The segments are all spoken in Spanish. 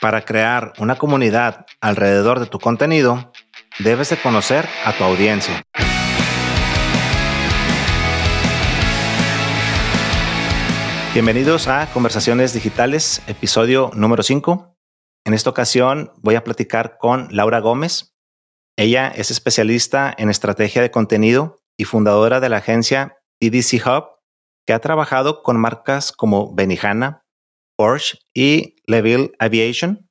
Para crear una comunidad alrededor de tu contenido, debes de conocer a tu audiencia. Bienvenidos a Conversaciones Digitales, episodio número 5. En esta ocasión voy a platicar con Laura Gómez. Ella es especialista en estrategia de contenido y fundadora de la agencia EDC Hub, que ha trabajado con marcas como Benihana, Porsche y Leville Aviation.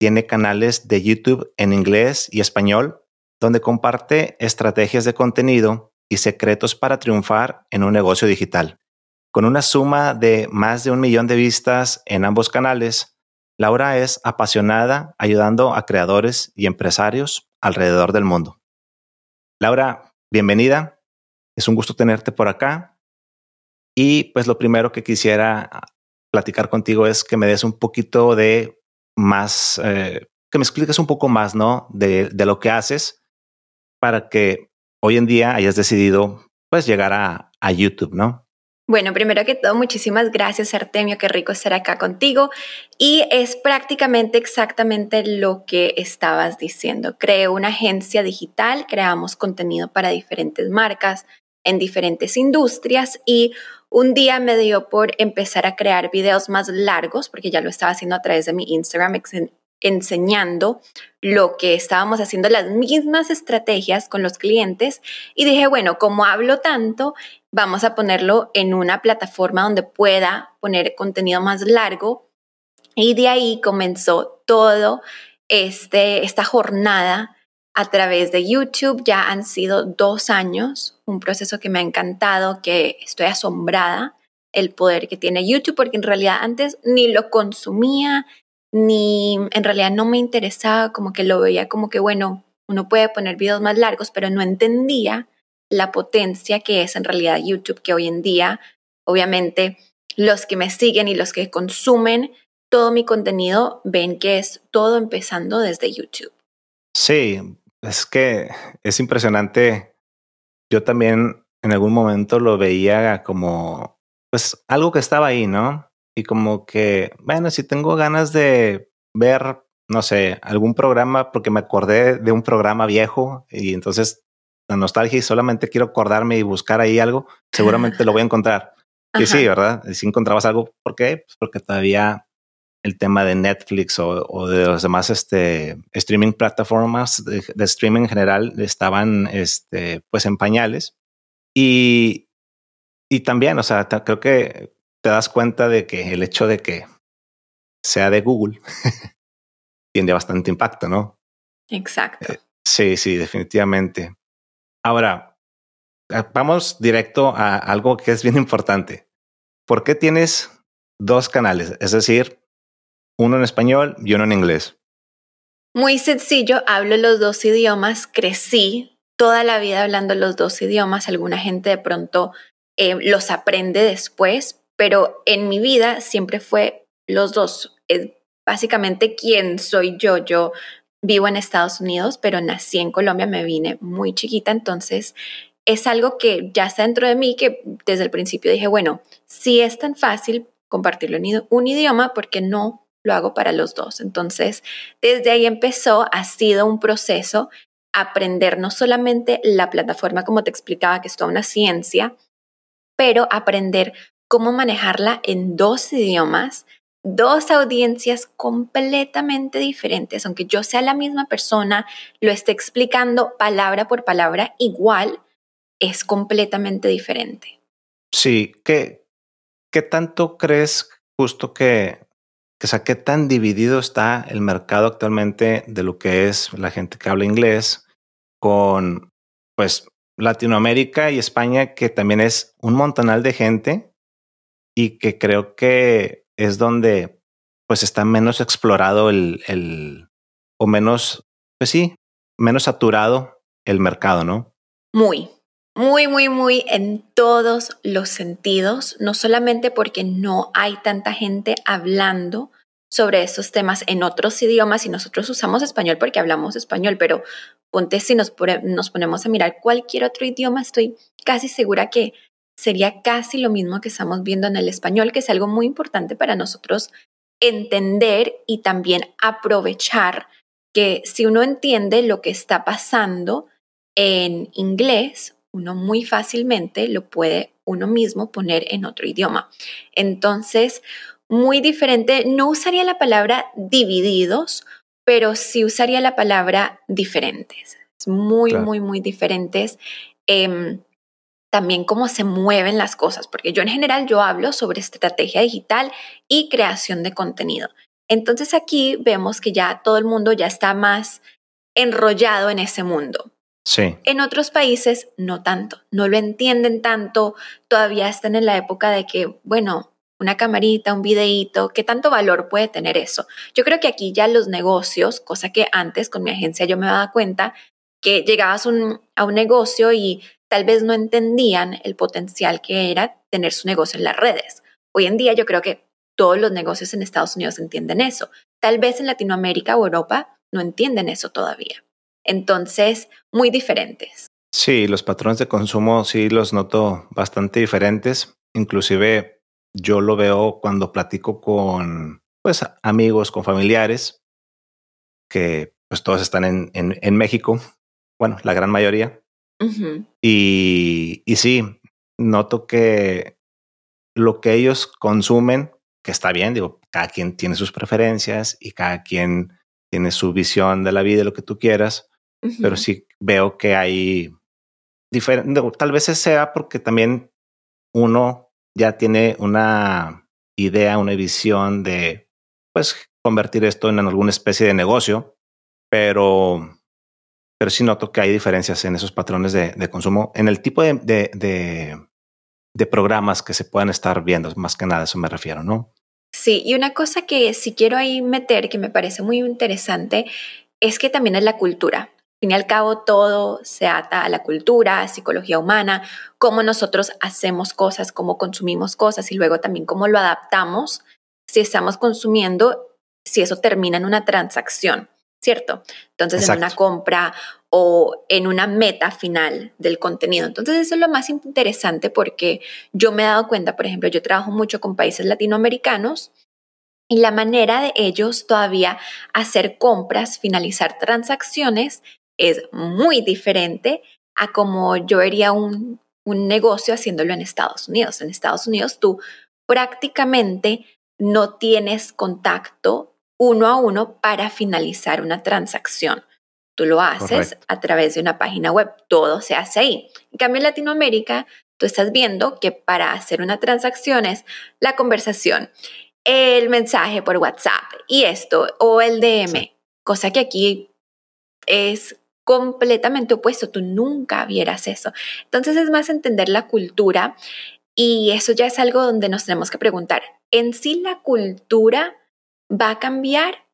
Tiene canales de YouTube en inglés y español, donde comparte estrategias de contenido y secretos para triunfar en un negocio digital. Con una suma de más de un millón de vistas en ambos canales, Laura es apasionada ayudando a creadores y empresarios alrededor del mundo. Laura, bienvenida. Es un gusto tenerte por acá. Y pues lo primero que quisiera platicar contigo es que me des un poquito de más, eh, que me expliques un poco más, ¿no? De, lo que haces para que hoy en día hayas decidido pues llegar a, a YouTube, ¿no? Bueno, primero que todo, muchísimas gracias Artemio, qué rico estar acá contigo. Y es prácticamente exactamente lo que estabas diciendo. Creé una agencia digital, creamos contenido para diferentes marcas en diferentes industrias y un día me dio por empezar a crear videos más largos, porque ya lo estaba haciendo a través de mi Instagram, enseñando lo que estábamos haciendo, las mismas estrategias con los clientes y dije, bueno, como hablo tanto, vamos a ponerlo en una plataforma donde pueda poner contenido más largo y de ahí comenzó todo este, esta jornada a través de YouTube. Ya han sido dos años, un proceso que me ha encantado, que estoy asombrada el poder que tiene YouTube, porque en realidad antes ni lo consumía, ni en realidad no me interesaba, como que lo veía como que, bueno, uno puede poner videos más largos, pero no entendía la potencia que es en realidad YouTube, que hoy en día, obviamente, los que me siguen y los que consumen todo mi contenido ven que es todo empezando desde YouTube. Sí, es que es impresionante. Yo también en algún momento lo veía como, pues, algo que estaba ahí, ¿no? y como que, bueno, si tengo ganas de ver, no sé, algún programa, porque me acordé de un programa viejo y entonces la nostalgia y solamente quiero acordarme y buscar ahí algo, seguramente lo voy a encontrar. Y sí, ¿verdad? Si encontrabas algo, ¿por qué? Pues porque todavía el tema de Netflix o, de los demás este, streaming plataformas de, de, streaming en general estaban este, pues en pañales. Y, y también, o sea, creo que te das cuenta de que el hecho de que sea de Google tiene bastante impacto, ¿no? Exacto. Eh, sí, sí, definitivamente. Ahora, eh, vamos directo a algo que es bien importante. ¿Por qué tienes dos canales? Es decir, uno en español y uno en inglés. Muy sencillo, hablo los dos idiomas, crecí toda la vida hablando los dos idiomas. Alguna gente de pronto eh, los aprende después, pero en mi vida siempre fue los dos. Es básicamente quién soy yo. Yo vivo en Estados Unidos, pero nací en Colombia, me vine muy chiquita, entonces es algo que ya está dentro de mí, que desde el principio dije, bueno, si es tan fácil compartirlo en un idioma, ¿por qué no lo hago para los dos? Entonces, desde ahí empezó, ha sido un proceso aprender no solamente la plataforma, como te explicaba, que es toda una ciencia, pero aprender cómo manejarla en dos idiomas, dos audiencias completamente diferentes, aunque yo sea la misma persona, lo esté explicando palabra por palabra, igual es completamente diferente. Sí, ¿qué, qué tanto crees justo que, que, sea, qué tan dividido está el mercado actualmente de lo que es la gente que habla inglés con, pues, Latinoamérica y España, que también es un montonal de gente y que creo que es donde pues está menos explorado el, el o menos, pues sí, menos saturado el mercado, ¿no? Muy, muy, muy, muy en todos los sentidos, no solamente porque no hay tanta gente hablando sobre esos temas en otros idiomas y nosotros usamos español porque hablamos español, pero ponte si nos, nos ponemos a mirar cualquier otro idioma, estoy casi segura que sería casi lo mismo que estamos viendo en el español, que es algo muy importante para nosotros entender y también aprovechar que si uno entiende lo que está pasando en inglés, uno muy fácilmente lo puede uno mismo poner en otro idioma. Entonces, muy diferente, no usaría la palabra divididos, pero sí usaría la palabra diferentes. Muy, muy, muy diferentes. Em, también cómo se mueven las cosas, porque yo en general yo hablo sobre estrategia digital y creación de contenido. Entonces aquí vemos que ya todo el mundo ya está más enrollado en ese mundo. En otros países no tanto, no lo entienden tanto, todavía están en la época de que, bueno, una camarita, un videíto, ¿qué tanto valor puede tener eso? Yo creo que aquí ya los negocios, cosa que antes con mi agencia yo me daba cuenta, que llegabas a un negocio y tal vez no entendían el potencial que era tener su negocio en las redes. Hoy en día yo creo que todos los negocios en Estados Unidos entienden eso. Tal vez en Latinoamérica o Europa no entienden eso todavía. Entonces, muy diferentes. Sí, los patrones de consumo sí los noto bastante diferentes. Inclusive yo lo veo cuando platico con pues amigos, con familiares, que pues todos están en, en México, bueno, la gran mayoría, y, y sí, noto que lo que ellos consumen, que está bien, digo, cada quien tiene sus preferencias y cada quien tiene su visión de la vida, lo que tú quieras, pero sí veo que hay diferente, tal vez sea porque también uno ya tiene una idea, una visión de, pues, convertir esto en alguna especie de negocio, pero pero sí noto que hay diferencias en esos patrones de, consumo, en el tipo de, programas que se puedan estar viendo, más que nada, eso me refiero, ¿no? Sí, y una cosa que si quiero ahí meter, que me parece muy interesante, es que también es la cultura. Al fin y al cabo, todo se ata a la cultura, a psicología humana, cómo nosotros hacemos cosas, cómo consumimos cosas y luego también cómo lo adaptamos si estamos consumiendo, si eso termina en una transacción. ¿cierto? Entonces, en una compra o en una meta final del contenido. Entonces, eso es lo más interesante porque yo me he dado cuenta, por ejemplo, yo trabajo mucho con países latinoamericanos y la manera de ellos todavía hacer compras, finalizar transacciones, es muy diferente a como yo haría un, un negocio haciéndolo en Estados Unidos. En Estados Unidos tú prácticamente no tienes contacto uno a uno para finalizar una transacción. Tú lo haces a través de una página web, todo se hace ahí. En cambio, en Latinoamérica, tú estás viendo que para hacer una transacción es la conversación, el mensaje por WhatsApp y esto, o el DM, cosa que aquí es completamente opuesto, tú nunca vieras eso. Entonces es más entender la cultura y eso ya es algo donde nos tenemos que preguntar, ¿en sí la cultura va a cambiar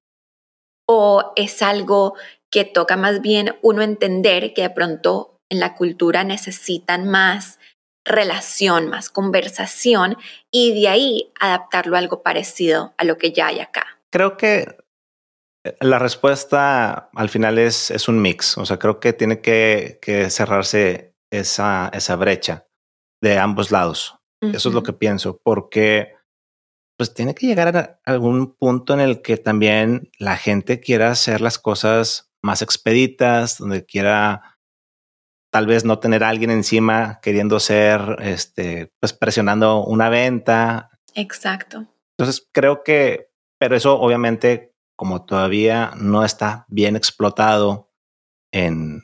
o es algo que toca más bien uno entender que de pronto en la cultura necesitan más relación, más conversación y de ahí adaptarlo a algo parecido a lo que ya hay acá? Creo que la respuesta al final es, es un mix, o sea, creo que tiene que, cerrarse esa, esa brecha de ambos lados. Eso es lo que pienso, porque pues tiene que llegar a algún punto en el que también la gente quiera hacer las cosas más expeditas, donde quiera tal vez no tener a alguien encima queriendo ser, este, pues presionando una venta. Exacto. Entonces creo que, pero eso obviamente como todavía no está bien explotado en,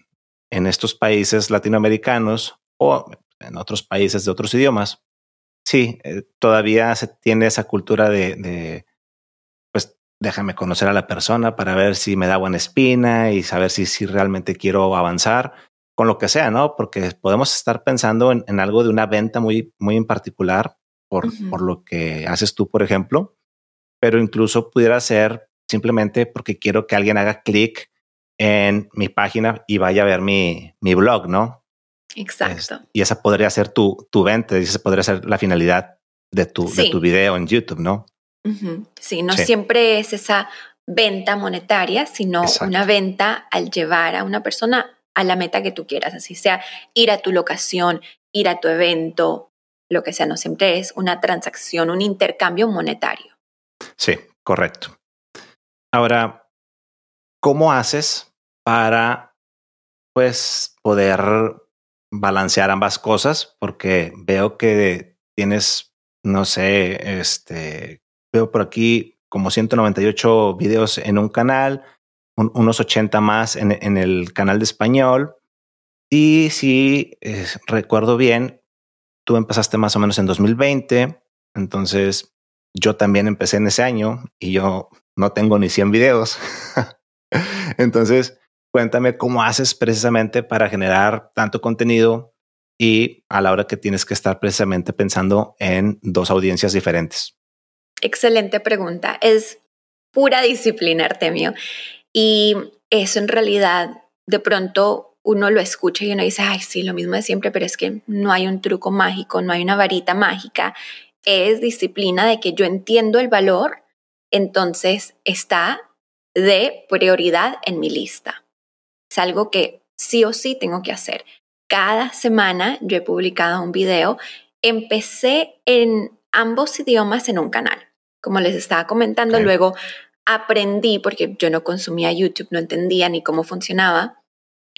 en estos países latinoamericanos o en otros países de otros idiomas, sí, eh, todavía se tiene esa cultura de, pues déjame conocer a la persona para ver si me da buena espina y saber si, si realmente quiero avanzar con lo que sea, ¿no? Porque podemos estar pensando en, algo de una venta muy, muy en particular por, por lo que haces tú, por ejemplo, pero incluso pudiera ser simplemente porque quiero que alguien haga clic en mi página y vaya a ver mi, mi blog, ¿no? Exacto. y esa podría ser tu, tu venta, esa podría ser la finalidad de tu, de tu video en YouTube, ¿no? Sí, no siempre es esa venta monetaria, sino una venta al llevar a una persona a la meta que tú quieras, así sea ir a tu locación, ir a tu evento, lo que sea, no siempre es una transacción, un intercambio monetario. Sí, Correcto. Ahora, ¿cómo haces para, pues, poder balancear ambas cosas? Porque veo que tienes, no sé, este, veo por aquí como 198 videos en un canal, unos 80 más en, el canal de español. Y si eh, recuerdo bien, tú empezaste más o menos en 2020, entonces yo también empecé en ese año y yo no tengo ni 100 videos. entonces, cuéntame cómo haces precisamente para generar tanto contenido y a la hora que tienes que estar precisamente pensando en dos audiencias diferentes. Excelente pregunta. Es pura disciplina, Artemio. Y eso en realidad, de pronto uno lo escucha y uno dice, ay, sí, lo mismo de siempre, pero es que no hay un truco mágico, no hay una varita mágica. Es disciplina de que yo entiendo el valor, entonces está de prioridad en mi lista. Es algo que sí o sí tengo que hacer. Cada semana yo he publicado un video. Empecé en ambos idiomas en un canal como les estaba comentando, luego aprendí, porque yo no consumía YouTube, no entendía ni cómo funcionaba,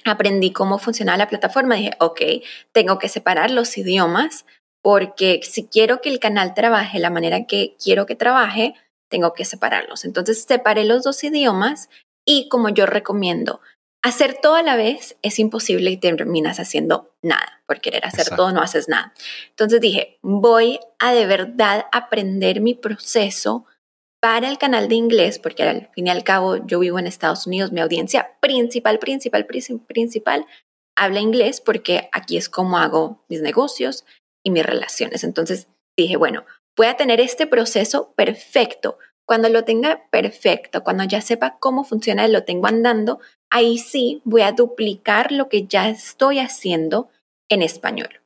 aprendí cómo funcionaba la plataforma, dije, ok, tengo que separar los idiomas, porque si quiero que el canal trabaje la manera que quiero que trabaje, tengo que separarlos. Entonces separé los dos idiomas y como yo recomiendo, hacer todo a la vez es imposible y terminas haciendo nada. Por querer hacer todo no haces nada. Entonces dije, voy a de verdad aprender mi proceso para el canal de inglés, porque al fin y al cabo yo vivo en Estados Unidos, mi audiencia principal, principal, principal habla inglés porque aquí es como hago mis negocios y mis relaciones. Entonces dije, bueno, voy a tener este proceso perfecto. Cuando lo tenga perfecto, cuando ya sepa cómo funciona, lo tengo andando, ahí sí voy a duplicar lo que ya estoy haciendo en español.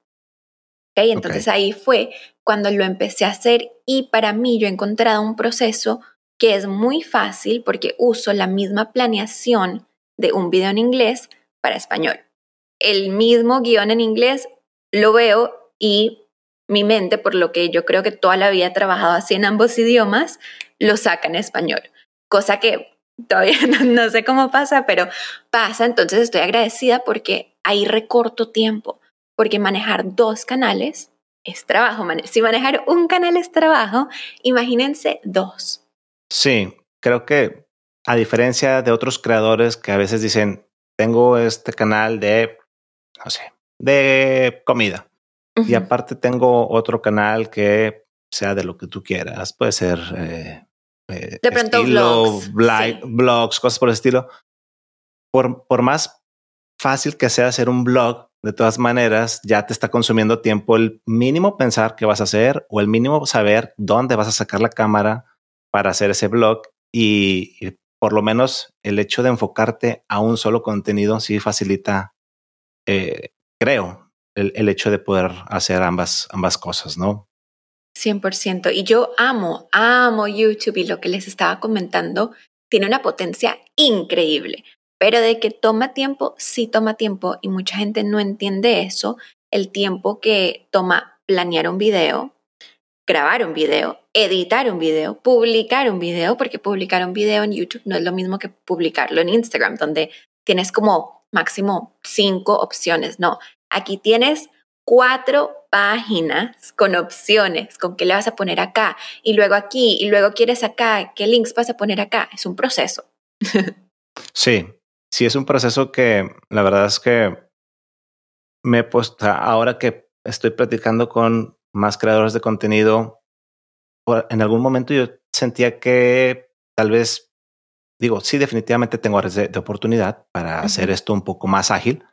¿Okay? Entonces ahí fue cuando lo empecé a hacer y para mí yo he encontrado un proceso que es muy fácil porque uso la misma planeación de un video en inglés para español. El mismo guion en inglés lo veo y mi mente, por lo que yo creo que toda la vida he trabajado así en ambos idiomas, lo saca en español. Cosa que todavía no, sé cómo pasa, pero pasa, entonces estoy agradecida porque ahí recorto tiempo, porque manejar dos canales es trabajo. Si manejar un canal es trabajo, imagínense dos. Sí, creo que a diferencia de otros creadores que a veces dicen, tengo este canal de, no sé, de comida. Y aparte tengo otro canal que sea de lo que tú quieras. Puede ser eh, eh, de pronto blogs, blogs, cosas por el estilo. Por, por más fácil que sea hacer un blog, de todas maneras, ya te está consumiendo tiempo el mínimo pensar qué vas a hacer o el mínimo saber dónde vas a sacar la cámara para hacer ese blog y, por lo menos el hecho de enfocarte a un solo contenido sí facilita, eh, creo, el, hecho de poder hacer ambas, ambas cosas, ¿no? 100%. Y yo amo, amo YouTube y lo que les estaba comentando tiene una potencia increíble. Pero de que toma tiempo, sí toma tiempo y mucha gente no entiende eso, el tiempo que toma planear un video, grabar un video, editar un video, publicar un video, porque publicar un video en YouTube no es lo mismo que publicarlo en Instagram, donde tienes como máximo cinco opciones. No, aquí tienes cuatro páginas con opciones, con qué le vas a poner acá, y luego aquí, y luego quieres acá, qué links vas a poner acá. Es un proceso. sí, sí, es un proceso que la verdad es que me he puesto, ahora que estoy practicando con más creadores de contenido, en algún momento yo sentía que tal vez, digo, sí, definitivamente tengo áreas de, oportunidad para hacer esto un poco más ágil,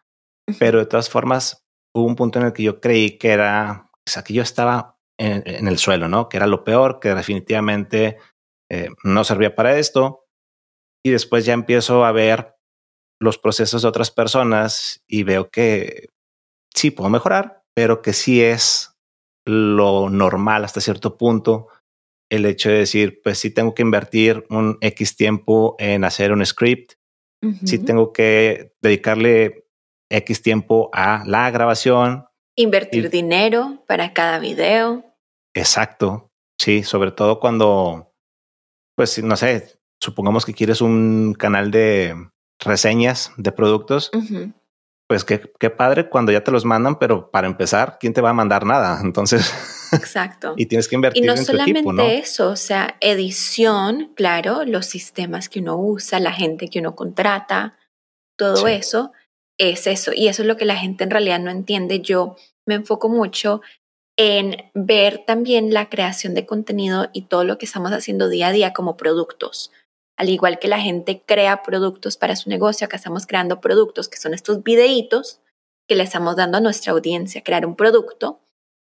pero de todas formas hubo un punto en el que yo creí que era, o sea, que yo estaba en, el suelo, ¿no? Que era lo peor, que definitivamente eh, no servía para esto. Y después ya empiezo a ver los procesos de otras personas y veo que sí puedo mejorar, pero que sí es lo normal hasta cierto punto el hecho de decir, pues sí tengo que invertir un X tiempo en hacer un script, sí tengo que dedicarle X tiempo a la grabación. Invertir dinero para cada video. Exacto. Sí, sobre todo cuando pues no sé, supongamos que quieres un canal de reseñas de productos. Pues qué, qué padre cuando ya te los mandan, pero para empezar, ¿quién te va a mandar nada? Entonces, Exacto. y tienes que invertir y no en tu solamente equipo, ¿no? eso, o sea, edición, claro, los sistemas que uno usa, la gente que uno contrata, todo Sí. eso es eso. Y eso es lo que la gente en realidad no entiende. Yo me enfoco mucho en ver también la creación de contenido y todo lo que estamos haciendo día a día como productos. Al igual que la gente crea productos para su negocio, acá estamos creando productos que son estos videitos que le estamos dando a nuestra audiencia. Crear un producto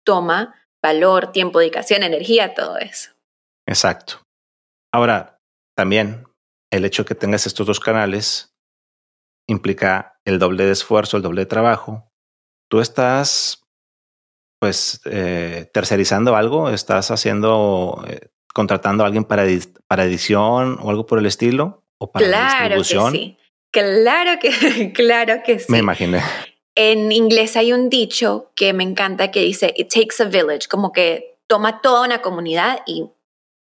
toma valor, tiempo, dedicación, energía, todo eso. Exacto. Ahora, también el hecho de que tengas estos dos canales implica el doble de esfuerzo, el doble de trabajo. Tú estás, pues, eh, tercerizando algo, estás haciendo, eh, contratando a alguien para, para edición o algo por el estilo, o para Claro que sí. Claro que, claro que sí. Me imaginé. En inglés hay un dicho que me encanta que dice, it takes a village, como que toma toda una comunidad y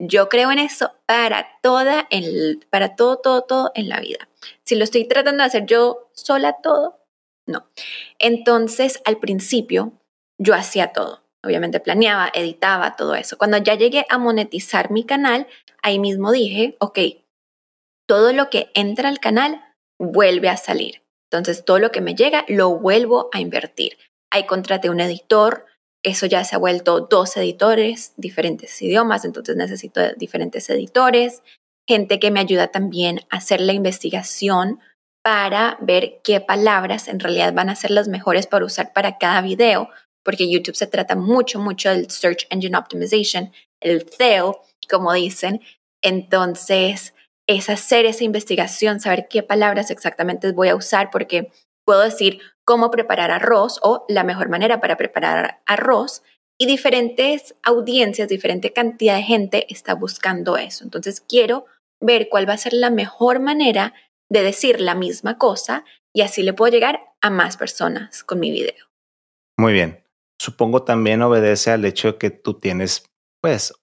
yo creo en eso para toda, el, para todo, todo, todo en la vida. Si lo estoy tratando de hacer yo sola todo, no. Entonces, al principio, yo hacía todo. Obviamente planeaba, editaba, todo eso. Cuando ya llegué a monetizar mi canal, ahí mismo dije, ok, todo lo que entra al canal vuelve a salir. Entonces, todo lo que me llega lo vuelvo a invertir. Ahí contraté un editor, eso ya se ha vuelto dos editores, diferentes idiomas, entonces necesito diferentes editores, gente que me ayuda también a hacer la investigación para ver qué palabras en realidad van a ser las mejores para usar para cada video, porque YouTube se trata mucho, mucho del Search Engine Optimization, el SEO, como dicen. Entonces, es hacer esa investigación, saber qué palabras exactamente voy a usar, porque puedo decir cómo preparar arroz o la mejor manera para preparar arroz y diferentes audiencias, diferente cantidad de gente está buscando eso. Entonces quiero ver cuál va a ser la mejor manera de decir la misma cosa y así le puedo llegar a más personas con mi video. Muy bien. Supongo también obedece al hecho de que tú tienes, pues,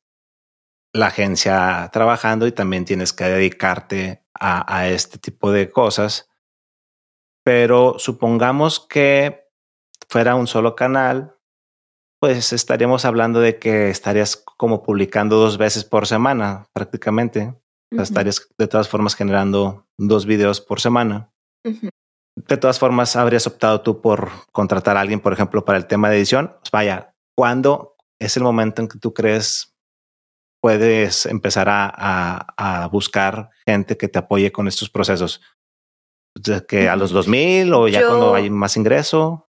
la agencia trabajando y también tienes que dedicarte a, a este tipo de cosas. Pero supongamos que fuera un solo canal, pues estaríamos hablando de que estarías como publicando dos veces por semana prácticamente. Estarías de todas formas generando dos videos por semana. De todas formas, habrías optado tú por contratar a alguien, por ejemplo, para el tema de edición. Pues vaya, ¿cuándo es el momento en que tú crees puedes empezar a, a- a buscar gente que te apoye con estos procesos? ¿De que a los 2000 o ya Yo- cuando hay más ingreso?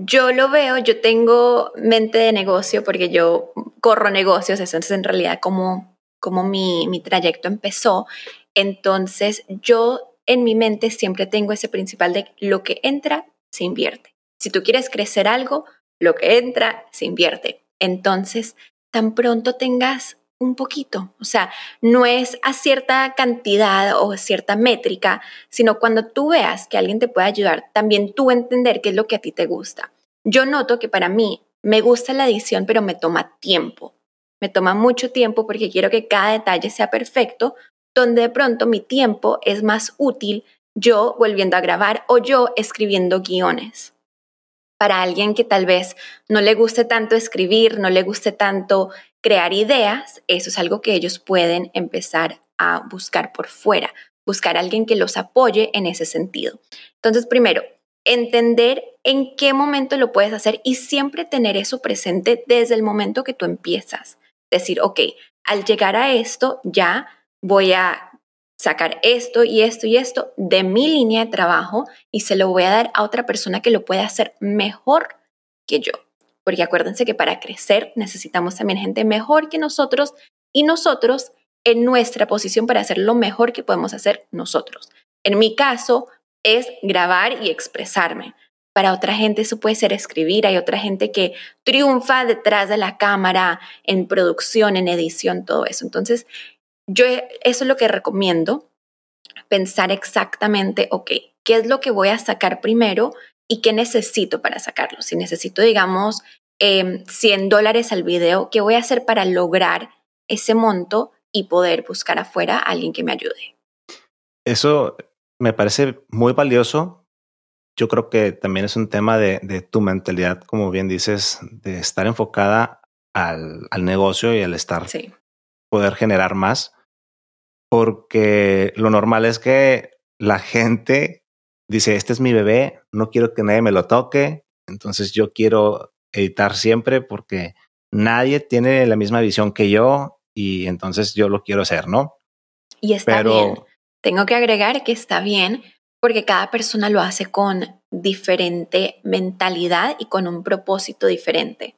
Yo lo veo, yo tengo mente de negocio porque yo corro negocios, eso es en realidad como, como mi, mi trayecto empezó. Entonces yo en mi mente siempre tengo ese principal de lo que entra, se invierte. Si tú quieres crecer algo, lo que entra, se invierte. Entonces, tan pronto tengas un poquito, o sea, no es a cierta cantidad o cierta métrica, sino cuando tú veas que alguien te puede ayudar, también tú entender qué es lo que a ti te gusta. Yo noto que para mí me gusta la edición, pero me toma tiempo. Me toma mucho tiempo porque quiero que cada detalle sea perfecto, donde de pronto mi tiempo es más útil yo volviendo a grabar o yo escribiendo guiones. Para alguien que tal vez no le guste tanto escribir, no le guste tanto crear ideas, eso es algo que ellos pueden empezar a buscar por fuera, buscar a alguien que los apoye en ese sentido. Entonces, primero, entender en qué momento lo puedes hacer y siempre tener eso presente desde el momento que tú empiezas. Decir, ok, al llegar a esto ya voy a sacar esto y esto y esto de mi línea de trabajo y se lo voy a dar a otra persona que lo pueda hacer mejor que yo. Porque acuérdense que para crecer necesitamos también gente mejor que nosotros y nosotros en nuestra posición para hacer lo mejor que podemos hacer nosotros. En mi caso es grabar y expresarme. Para otra gente eso puede ser escribir. Hay otra gente que triunfa detrás de la cámara, en producción, en edición, todo eso. Entonces, yo eso es lo que recomiendo, pensar exactamente, ok, ¿qué es lo que voy a sacar primero y qué necesito para sacarlo? Si necesito, digamos, eh, 100 dólares al video, ¿qué voy a hacer para lograr ese monto y poder buscar afuera a alguien que me ayude. Eso me parece muy valioso. Yo creo que también es un tema de, tu mentalidad, como bien dices, de estar enfocada al, negocio y al estar, sí. poder generar más. Porque lo normal es que la gente dice, este es mi bebé, no quiero que nadie me lo toque, entonces yo quiero editar siempre porque nadie tiene la misma visión que yo y entonces yo lo quiero hacer, ¿no? Y está bien. Tengo que agregar que está bien porque cada persona lo hace con diferente mentalidad y con un propósito diferente.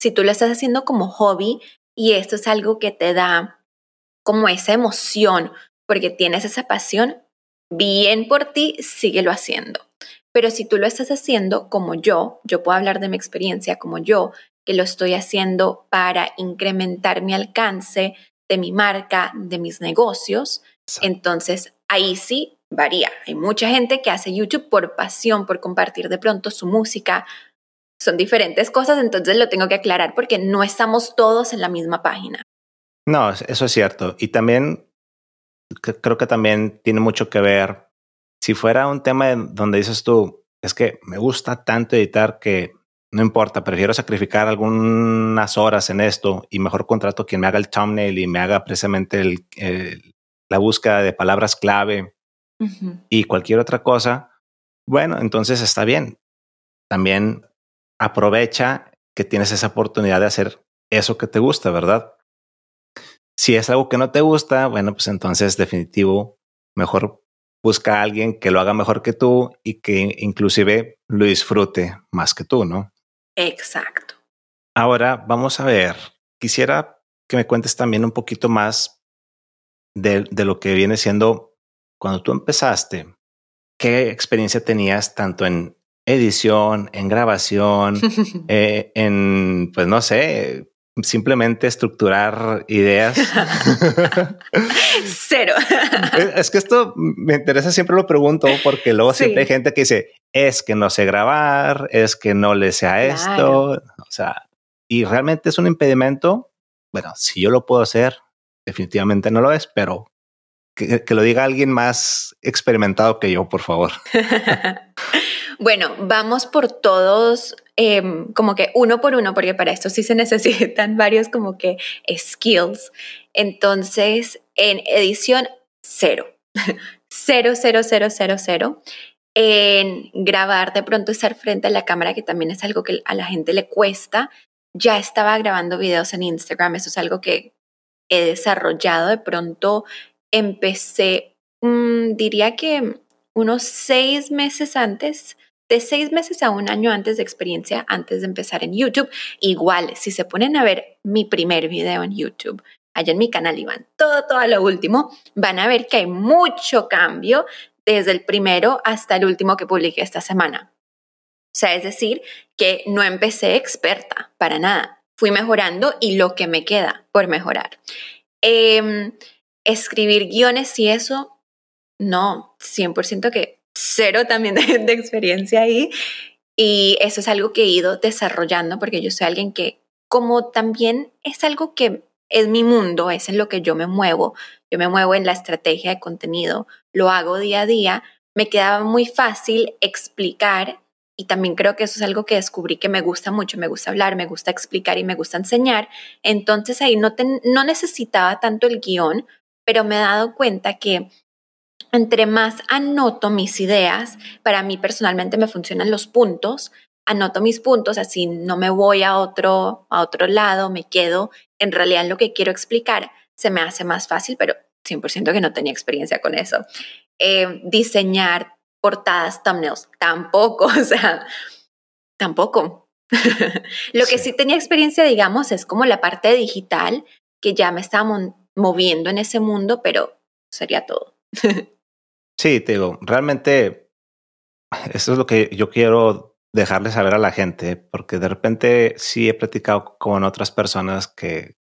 Si tú lo estás haciendo como hobby y esto es algo que te da como esa emoción porque tienes esa pasión, bien por ti, síguelo haciendo. Pero si tú lo estás haciendo como yo, yo puedo hablar de mi experiencia como yo, que lo estoy haciendo para incrementar mi alcance de mi marca, de mis negocios, entonces ahí sí varía. Hay mucha gente que hace YouTube por pasión, por compartir de pronto su música. Son diferentes cosas, entonces lo tengo que aclarar porque no estamos todos en la misma página. No, eso es cierto. Y también creo que también tiene mucho que ver, si fuera un tema donde dices tú, es que me gusta tanto editar que no importa, prefiero sacrificar algunas horas en esto y mejor contrato quien me haga el thumbnail y me haga precisamente el, la búsqueda de palabras clave y cualquier otra cosa. Bueno, entonces está bien. También aprovecha que tienes esa oportunidad de hacer eso que te gusta, ¿verdad? Si es algo que no te gusta, bueno, pues entonces definitivo, mejor busca a alguien que lo haga mejor que tú y que inclusive lo disfrute más que tú, ¿no? Exacto. Ahora vamos a ver, quisiera que me cuentes también un poquito más de, de lo que viene siendo cuando tú empezaste, qué experiencia tenías tanto en edición, en grabación, eh, en, pues no sé, simplemente estructurar ideas. Cero. es que esto me interesa, siempre lo pregunto, porque luego siempre hay gente que dice, es que no sé grabar, es que no le sé a esto, o sea, y realmente es un impedimento. Bueno, si yo lo puedo hacer, definitivamente no lo es, pero que, que lo diga alguien más experimentado que yo, por favor. bueno, vamos por todos Em, como que uno por uno, porque para esto sí se necesitan varios como que skills. Entonces, en edición, cero. cero, cero, cero, cero, cero. En grabar, de pronto estar frente a la cámara, que también es algo que a la gente le cuesta. Ya estaba grabando videos en Instagram, eso es algo que he desarrollado. De pronto empecé, mm, diría que unos seis meses antes de seis meses a un año antes de experiencia, antes de empezar en YouTube. Igual, si se ponen a ver mi primer video en YouTube, allá en mi canal y van todo, todo a lo último, van a ver que hay mucho cambio desde el primero hasta el último que publiqué esta semana. O sea, es decir, que no empecé experta para nada. Fui mejorando y lo que me queda por mejorar. Em, escribir guiones y eso, no, 100% que cero también de, experiencia ahí. Y eso es algo que he ido desarrollando porque yo soy alguien que, como también es algo que es mi mundo, es en lo que yo me muevo, yo me muevo en la estrategia de contenido, lo hago día a día, me quedaba muy fácil explicar y también creo que eso es algo que descubrí que me gusta mucho, me gusta hablar, me gusta explicar y me gusta enseñar. Entonces ahí no, no necesitaba tanto el guion, pero me he dado cuenta que entre más anoto mis ideas, para mí personalmente me funcionan los puntos, anoto mis puntos, así no me voy a otro, a otro lado, me quedo en realidad en lo que quiero explicar, se me hace más fácil, pero 100% que no tenía experiencia con eso. Eh, diseñar portadas, thumbnails, tampoco, o sea, tampoco. lo que sí tenía experiencia, digamos, es como la parte digital, que ya me estaba moviendo en ese mundo, pero sería todo. Sí, te digo, realmente eso es lo que yo quiero dejarle saber a la gente, porque de repente sí he platicado con otras personas que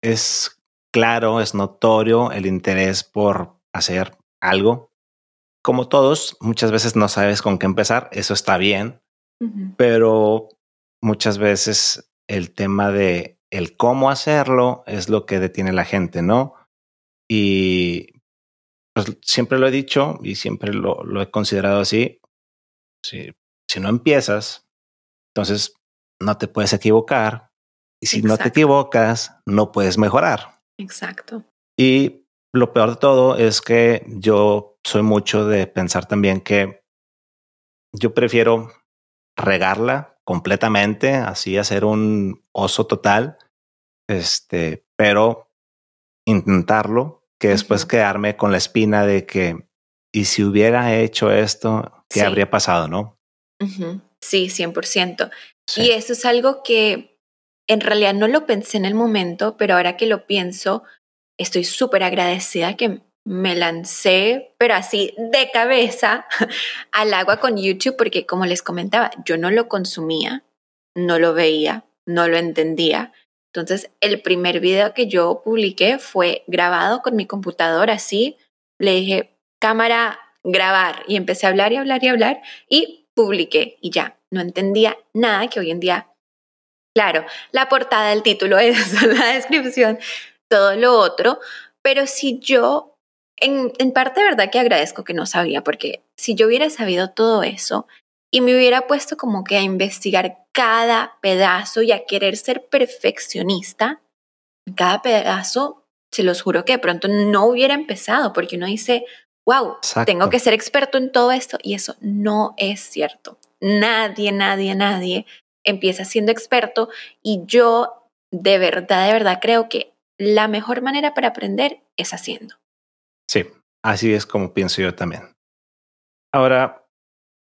es claro, es notorio el interés por hacer algo. Como todos, muchas veces no sabes con qué empezar, eso está bien, pero muchas veces el tema de el cómo hacerlo es lo que detiene a la gente, ¿no? Y pues siempre lo he dicho y siempre lo, lo he considerado así. Si, si no empiezas, entonces no te puedes equivocar. Y si no te equivocas, no puedes mejorar. Exacto. Y lo peor de todo es que yo soy mucho de pensar también que yo prefiero regarla completamente, así hacer un oso total, este, pero intentarlo, que después quedarme con la espina de que, y si hubiera hecho esto, ¿qué habría pasado, no? Sí, 100%. Y eso es algo que en realidad no lo pensé en el momento, pero ahora que lo pienso, estoy súper agradecida que me lancé, pero así de cabeza, al agua con YouTube, porque como les comentaba, yo no lo consumía, no lo veía, no lo entendía. Entonces, el primer video que yo publiqué fue grabado con mi computadora así. Le dije, cámara, grabar. Y empecé a hablar y hablar y hablar y publiqué y ya. No entendía nada que hoy en día, claro, la portada, el título, eso, la descripción, todo lo otro. Pero si yo, en, en parte verdad que agradezco que no sabía, porque si yo hubiera sabido todo eso y me hubiera puesto como que a investigar cada pedazo y a querer ser perfeccionista, cada pedazo, se los juro que de pronto no hubiera empezado, porque uno dice, wow, tengo que ser experto en todo esto y eso no es cierto. Nadie, nadie, nadie empieza siendo experto y yo de verdad, de verdad creo que la mejor manera para aprender es haciendo. Sí, así es como pienso yo también. Ahora,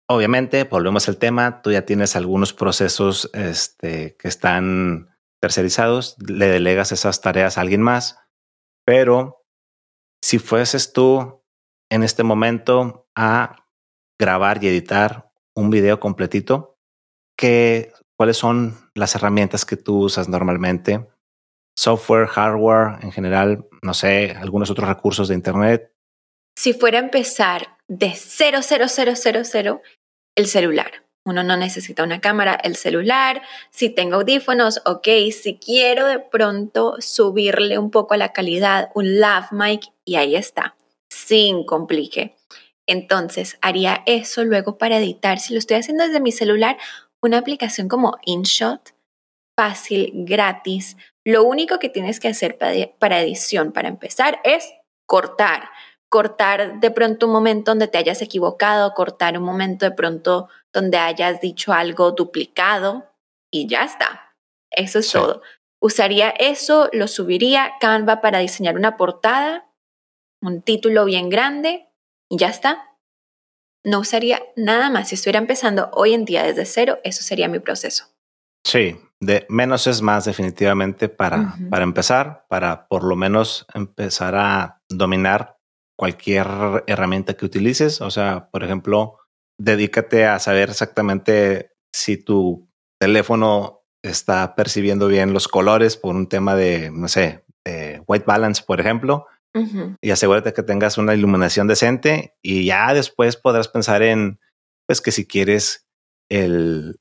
obviamente, volvemos al tema, tú ya tienes algunos procesos este, que están tercerizados, le delegas esas tareas a alguien más, pero si fueses tú en este momento a grabar y editar un video completito, ¿qué, ¿cuáles son las herramientas que tú usas normalmente? Software, hardware, en general, no sé, algunos otros recursos de Internet. Si fuera a empezar de 00000, el celular. Uno no necesita una cámara, el celular. Si tengo audífonos, ok. Si quiero de pronto subirle un poco a la calidad, un lav mic y ahí está sin complique. Entonces, haría eso luego para editar. Si lo estoy haciendo desde mi celular, una aplicación como InShot, fácil, gratis. Lo único que tienes que hacer para edición, para empezar, es cortar. Cortar de pronto un momento donde te hayas equivocado, cortar un momento de pronto donde hayas dicho algo duplicado y ya está. Eso es todo. Usaría eso, lo subiría Canva para diseñar una portada un título bien grande y ya está. No usaría nada más. Si estuviera empezando hoy en día desde cero, eso sería mi proceso. Sí, de menos es más definitivamente para, para empezar, para por lo menos empezar a dominar cualquier herramienta que utilices. O sea, por ejemplo, dedícate a saber exactamente si tu teléfono está percibiendo bien los colores por un tema de, no sé, white balance, por ejemplo y asegúrate que tengas una iluminación decente y ya después podrás pensar en, pues que si quieres el,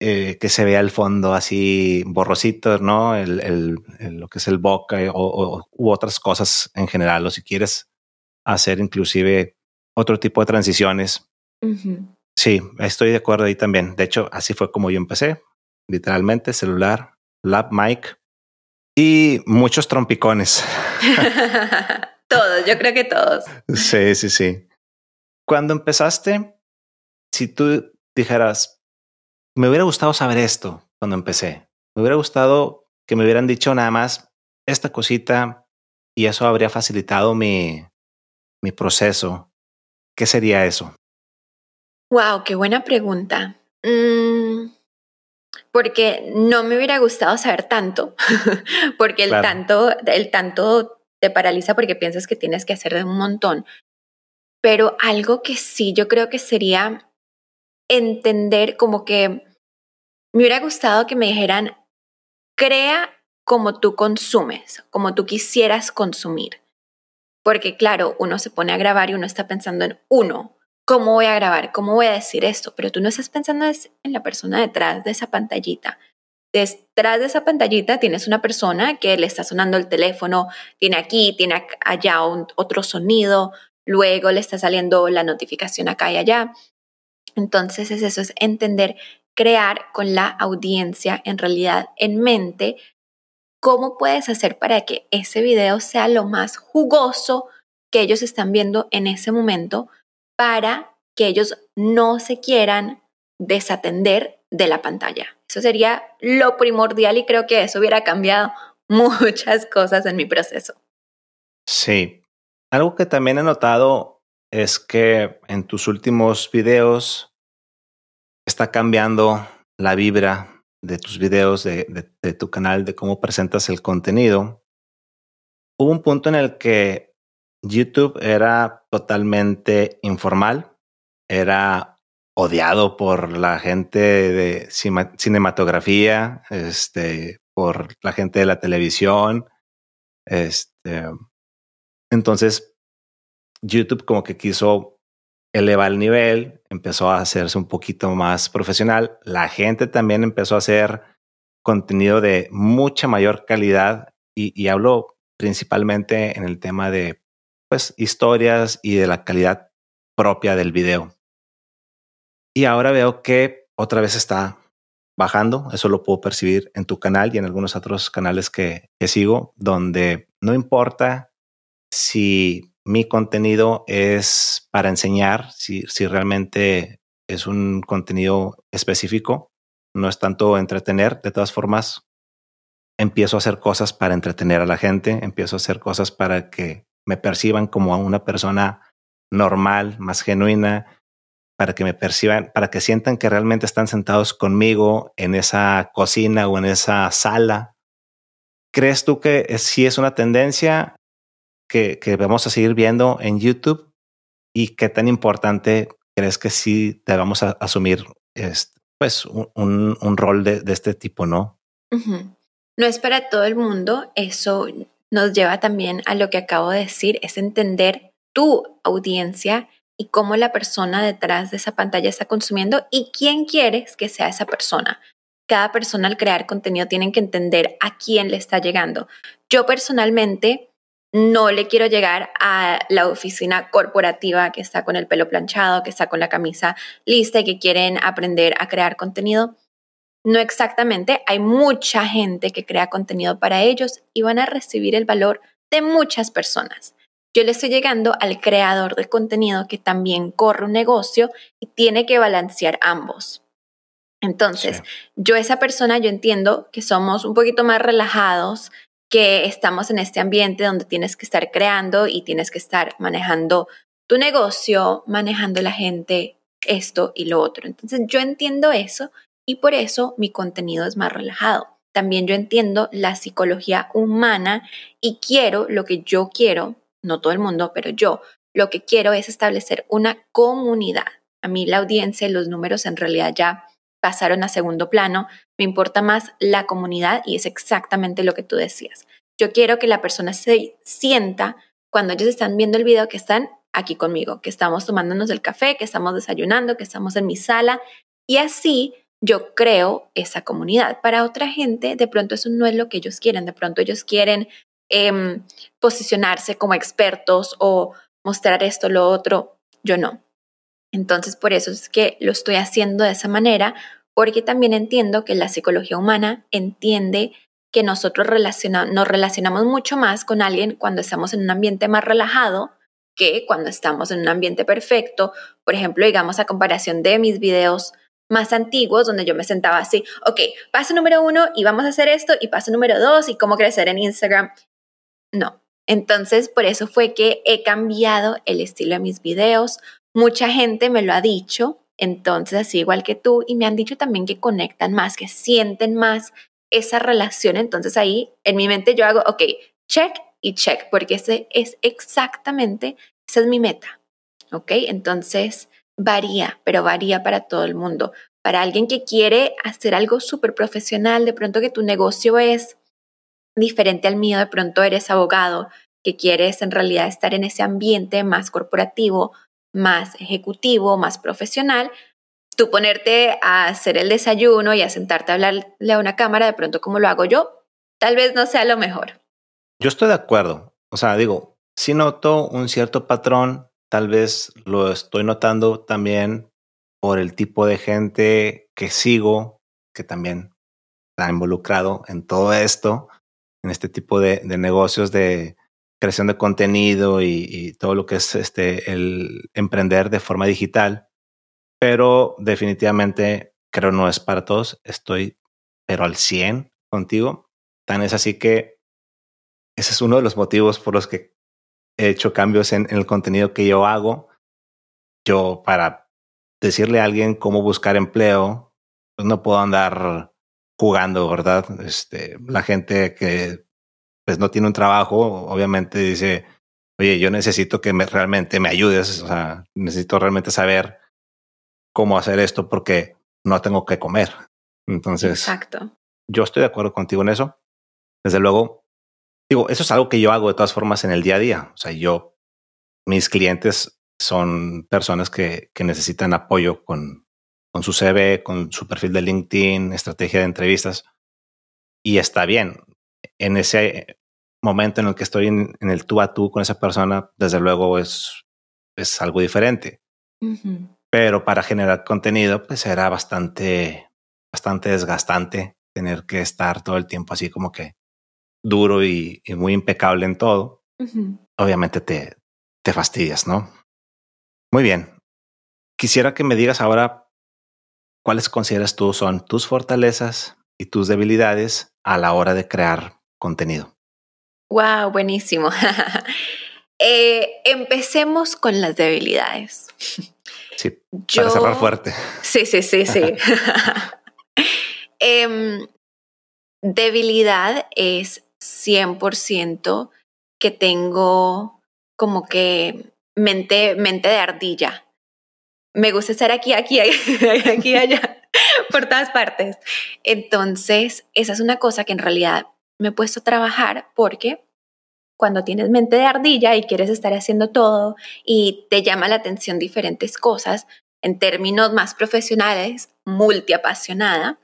eh, que se vea el fondo así borrosito, ¿no? El, el, lo que es el boca o, u otras cosas en general, o si quieres hacer inclusive otro tipo de transiciones. Sí, estoy de acuerdo ahí también. De hecho, así fue como yo empecé, literalmente celular, lab mic y muchos trompicones. todos, yo creo que todos. Sí, sí, sí. Cuando empezaste, si tú dijeras, me hubiera gustado saber esto cuando empecé, me hubiera gustado que me hubieran dicho nada más esta cosita y eso habría facilitado mi, mi proceso. ¿Qué sería eso? Wow, qué buena pregunta. Mm, porque no me hubiera gustado saber tanto, porque el tanto, el tanto te paraliza porque piensas que tienes que hacer de un montón. Pero algo que sí yo creo que sería entender como que me hubiera gustado que me dijeran, crea como tú consumes, como tú quisieras consumir. Porque claro, uno se pone a grabar y uno está pensando en uno, ¿cómo voy a grabar? ¿Cómo voy a decir esto? Pero tú no estás pensando en la persona detrás de esa pantallita. detrás de esa pantallita tienes una persona que le está sonando el teléfono, tiene aquí, tiene allá otro sonido, luego le está saliendo la notificación acá y allá. Entonces es eso, es entender, crear con la audiencia en realidad en mente cómo puedes hacer para que ese video sea lo más jugoso que ellos están viendo en ese momento para que ellos no se quieran desatender de la pantalla. Eso sería lo primordial y creo que eso hubiera cambiado muchas cosas en mi proceso. Sí. Algo que también he notado es que en tus últimos videos está cambiando la vibra de tus videos, de, tu canal, de cómo presentas el contenido. Hubo un punto en el que YouTube era totalmente informal, era odiado por la gente de cinematografía, este, por la gente de la televisión. Este, entonces, YouTube como que quiso elevar el nivel, empezó a hacerse un poquito más profesional. La gente también empezó a hacer contenido de mucha mayor calidad y, y hablo principalmente en el tema de pues historias y de la calidad propia del video. Y ahora veo que otra vez está bajando. Eso lo puedo percibir en tu canal y en algunos otros canales que, que sigo, donde no importa si mi contenido es para enseñar, si, si realmente es un contenido específico, no es tanto entretener. De todas formas, empiezo a hacer cosas para entretener a la gente, empiezo a hacer cosas para que me perciban como una persona normal, más genuina, para que me perciban, para que sientan que realmente están sentados conmigo en esa cocina o en esa sala. ¿Crees tú que sí es una tendencia que, vamos a seguir viendo en YouTube? ¿Y qué tan importante crees que sí debamos a asumir pues, un, un, rol de, de, este tipo, no? No es para todo el mundo. Eso nos lleva también a lo que acabo de decir, es entender tu audiencia y cómo la persona detrás de esa pantalla está consumiendo y quién quieres que sea esa persona. Cada persona al crear contenido tiene que entender a quién le está llegando. Yo personalmente no le quiero llegar a la oficina corporativa que está con el pelo planchado, que está con la camisa lista y que quieren aprender a crear contenido. No exactamente, hay mucha gente que crea contenido para ellos y van a recibir el valor de muchas personas. Yo le estoy llegando al creador de contenido que también corre un negocio y tiene que balancear ambos. Entonces, yo esa persona, yo entiendo que somos un poquito más relajados, que estamos en este ambiente donde tienes que estar creando y tienes que estar manejando tu negocio, manejando la gente, esto y lo otro. Entonces, yo entiendo eso y por eso mi contenido es más relajado. También yo entiendo la psicología humana y quiero lo que yo quiero, no todo el mundo, pero yo lo que quiero es establecer una comunidad. A mí la audiencia y los números en realidad ya pasaron a segundo plano. Me importa más la comunidad y es exactamente lo que tú decías. Yo quiero que la persona se sienta cuando ellos están viendo el video que están aquí conmigo, que estamos tomándonos el café, que estamos desayunando, que estamos en mi sala y así yo creo esa comunidad. Para otra gente, de pronto eso no es lo que ellos quieren, de pronto ellos quieren em, posicionarse como expertos o mostrar esto, lo otro, yo no. Entonces, por eso es que lo estoy haciendo de esa manera, porque también entiendo que la psicología humana entiende que nosotros nos relacionamos mucho más con alguien cuando estamos en un ambiente más relajado que cuando estamos en un ambiente perfecto. Por ejemplo, digamos a comparación de mis videos más antiguos donde yo me sentaba así, ok, paso número uno y vamos a hacer esto y paso número dos y cómo crecer en Instagram. No. Entonces, por eso fue que he cambiado el estilo de mis videos. Mucha gente me lo ha dicho, entonces así igual que tú, y me han dicho también que conectan más, que sienten más esa relación. Entonces ahí en mi mente yo hago, ok, check y check, porque ese es exactamente, esa es mi meta. ¿Ok? Entonces, varía, pero varía para todo el mundo. Para alguien que quiere hacer algo súper profesional, de pronto que tu negocio es diferente al mío, de pronto eres abogado, que quieres en realidad estar en ese ambiente más corporativo, más ejecutivo, más profesional, tú ponerte a hacer el desayuno y a sentarte a hablarle a una cámara, de pronto como lo hago yo, tal vez no sea lo mejor. Yo estoy de acuerdo. O sea, digo, si noto un cierto patrón, tal vez lo estoy notando también por el tipo de gente que sigo, que también está involucrado en todo esto, en este tipo de, negocios de creación de contenido y, todo lo que es este el emprender de forma digital pero definitivamente creo no es para todos. Estoy, pero al 100 contigo. Tan es así que ese es uno de los motivos por los que he hecho cambios en, el contenido que yo hago. Yo para decirle a alguien cómo buscar empleo, pues no puedo andar jugando, ¿verdad? Este, la gente que pues no tiene un trabajo, obviamente dice, oye, yo necesito que me, realmente me ayudes, o sea, necesito realmente saber cómo hacer esto porque no tengo que comer. Entonces, Exacto. yo estoy de acuerdo contigo en eso. Desde luego, digo, eso es algo que yo hago de todas formas en el día a día. O sea, yo, mis clientes son personas que, que necesitan apoyo con, con su CV, con su perfil de LinkedIn, estrategia de entrevistas. Y está bien. En ese momento en el que estoy en, el tú a tú con esa persona, desde luego es, es algo diferente pero para generar contenido, pues era bastante, bastante desgastante tener que estar todo el tiempo así como que duro y, muy impecable en todo. Obviamente te, te fastidias, ¿no? Muy bien. Quisiera que me digas ahora cuáles consideras tú son tus fortalezas y tus debilidades a la hora de crear contenido. Wow, buenísimo. Eh, empecemos con las debilidades. Sí, para cerrar fuerte. Sí, sí, sí, sí. Em, debilidad es 100% que tengo como que mente, mente de ardilla. Me gusta estar aquí, aquí, aquí, allá, por todas partes. Entonces, esa es una cosa que en realidad me he puesto a trabajar porque cuando tienes mente de ardilla y quieres estar haciendo todo y te llama la atención diferentes cosas, en términos más profesionales, multiapasionada,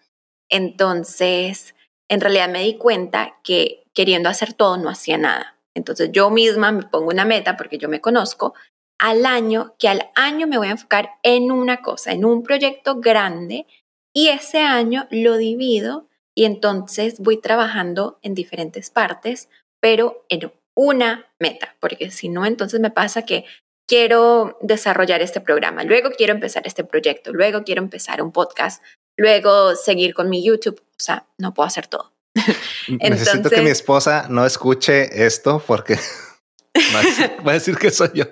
entonces en realidad me di cuenta que queriendo hacer todo no hacía nada. Entonces yo misma me pongo una meta porque yo me conozco al año, que al año me voy a enfocar en una cosa, en un proyecto grande y ese año lo divido y entonces voy trabajando en diferentes partes, pero en una meta, porque si no, entonces me pasa que quiero desarrollar este programa, luego quiero empezar este proyecto, luego quiero empezar un podcast, luego seguir con mi YouTube, o sea, no puedo hacer todo. Necesito que mi esposa no escuche esto porque va a decir que soy yo.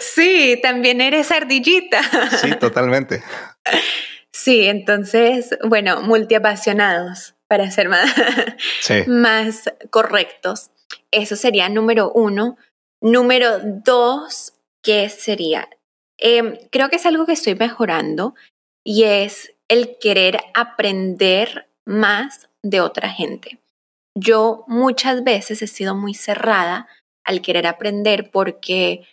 Sí, también eres ardillita. Sí, totalmente. Sí, entonces, bueno, multiapasionados para ser más, más correctos. Eso sería número uno. Número dos, ¿qué sería? Em, creo que es algo que estoy mejorando y es el querer aprender más de otra gente. Yo muchas veces he sido muy cerrada al querer aprender porque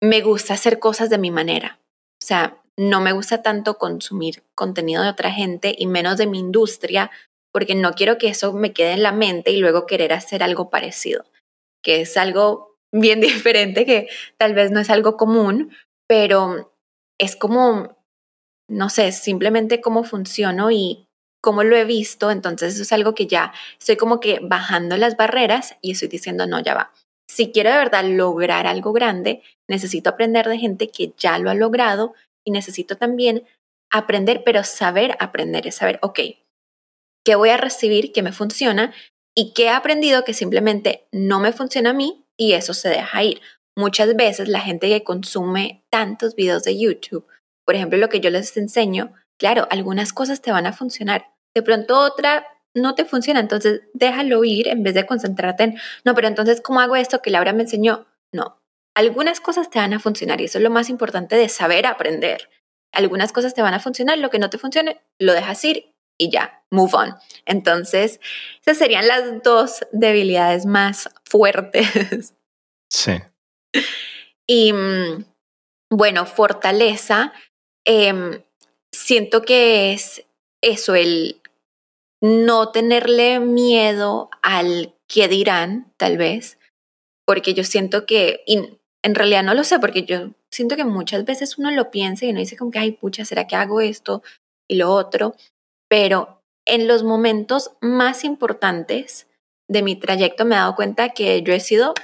me gusta hacer cosas de mi manera. O sea, no me gusta tanto consumir contenido de otra gente y menos de mi industria porque no quiero que eso me quede en la mente y luego querer hacer algo parecido, que es algo bien diferente, que tal vez no es algo común, pero es como, no sé, simplemente cómo funciono y cómo lo he visto, entonces eso es algo que ya estoy como que bajando las barreras y estoy diciendo, no, ya va. Si quiero de verdad lograr algo grande, necesito aprender de gente que ya lo ha logrado y necesito también aprender, pero saber aprender, es saber, ok, qué voy a recibir que me funciona y qué he aprendido que simplemente no me funciona a mí y eso se deja ir. Muchas veces la gente que consume tantos videos de YouTube, por ejemplo, lo que yo les enseño, claro, algunas cosas te van a funcionar, de pronto otra no te funciona, entonces déjalo ir en vez de concentrarte en, no, pero entonces, ¿cómo hago esto que Laura me enseñó? No, algunas cosas te van a funcionar y eso es lo más importante de saber aprender. Algunas cosas te van a funcionar, lo que no te funcione, lo dejas ir y ya, move on. Entonces, esas serían las dos debilidades más fuertes. Sí. Y mm, bueno, fortaleza. Em, siento que es eso, el no tenerle miedo al que dirán, tal vez, porque yo siento que, y en realidad no lo sé, porque yo siento que muchas veces uno lo piensa y uno dice como que, ay, pucha, ¿será que hago esto y lo otro? Pero en los momentos más importantes de mi trayecto me he dado cuenta que yo he sido,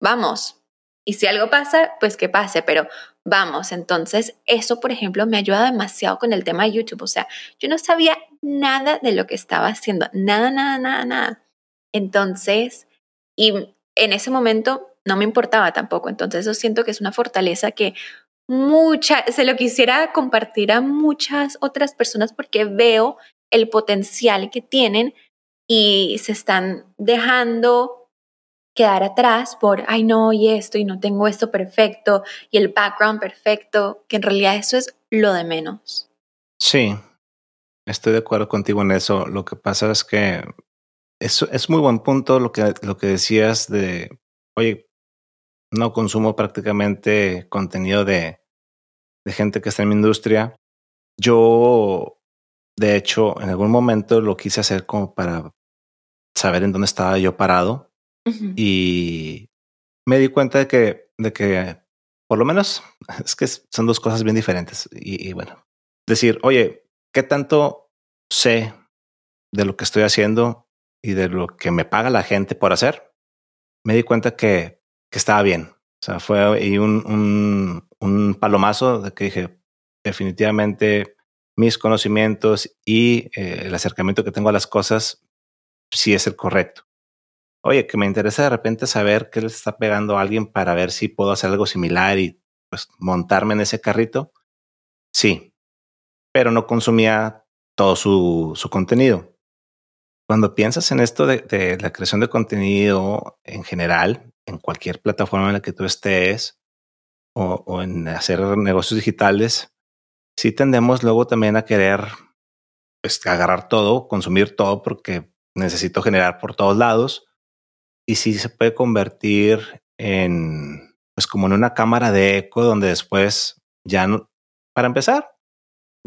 vamos, y si algo pasa, pues que pase, pero vamos, entonces eso, por ejemplo, me ayuda demasiado con el tema de YouTube. O sea, yo no sabía nada de lo que estaba haciendo, nada, nada, nada, nada. Entonces, y en ese momento no me importaba tampoco. Entonces, eso siento que es una fortaleza que mucha, se lo quisiera compartir a muchas otras personas porque veo el potencial que tienen y se están dejando quedar atrás por, ay no, y esto, y no tengo esto perfecto, y el background perfecto, que en realidad eso es lo de menos. Sí, estoy de acuerdo contigo en eso. Lo que pasa es que es, es muy buen punto lo que, lo que decías de, oye, no consumo prácticamente contenido de, de gente que está en mi industria. Yo, de hecho, en algún momento lo quise hacer como para saber en dónde estaba yo parado y me di cuenta de que, de que por lo menos es que son dos cosas bien diferentes. Y, bueno, decir, oye, ¿qué tanto sé de lo que estoy haciendo y de lo que me paga la gente por hacer? Me di cuenta que, que estaba bien. O sea, fue un, un, un palomazo de que dije, definitivamente mis conocimientos y eh, el acercamiento que tengo a las cosas sí es el correcto oye, que me interesa de repente saber qué le está pegando a alguien para ver si puedo hacer algo similar y pues montarme en ese carrito. Sí, pero no consumía todo su, su contenido. Cuando piensas en esto de, la creación de contenido en general, en cualquier plataforma en la que tú estés o, en hacer negocios digitales, sí tendemos luego también a querer pues, agarrar todo, consumir todo porque necesito generar por todos lados. Y sí se puede convertir en, pues como en una cámara de eco donde después ya para empezar,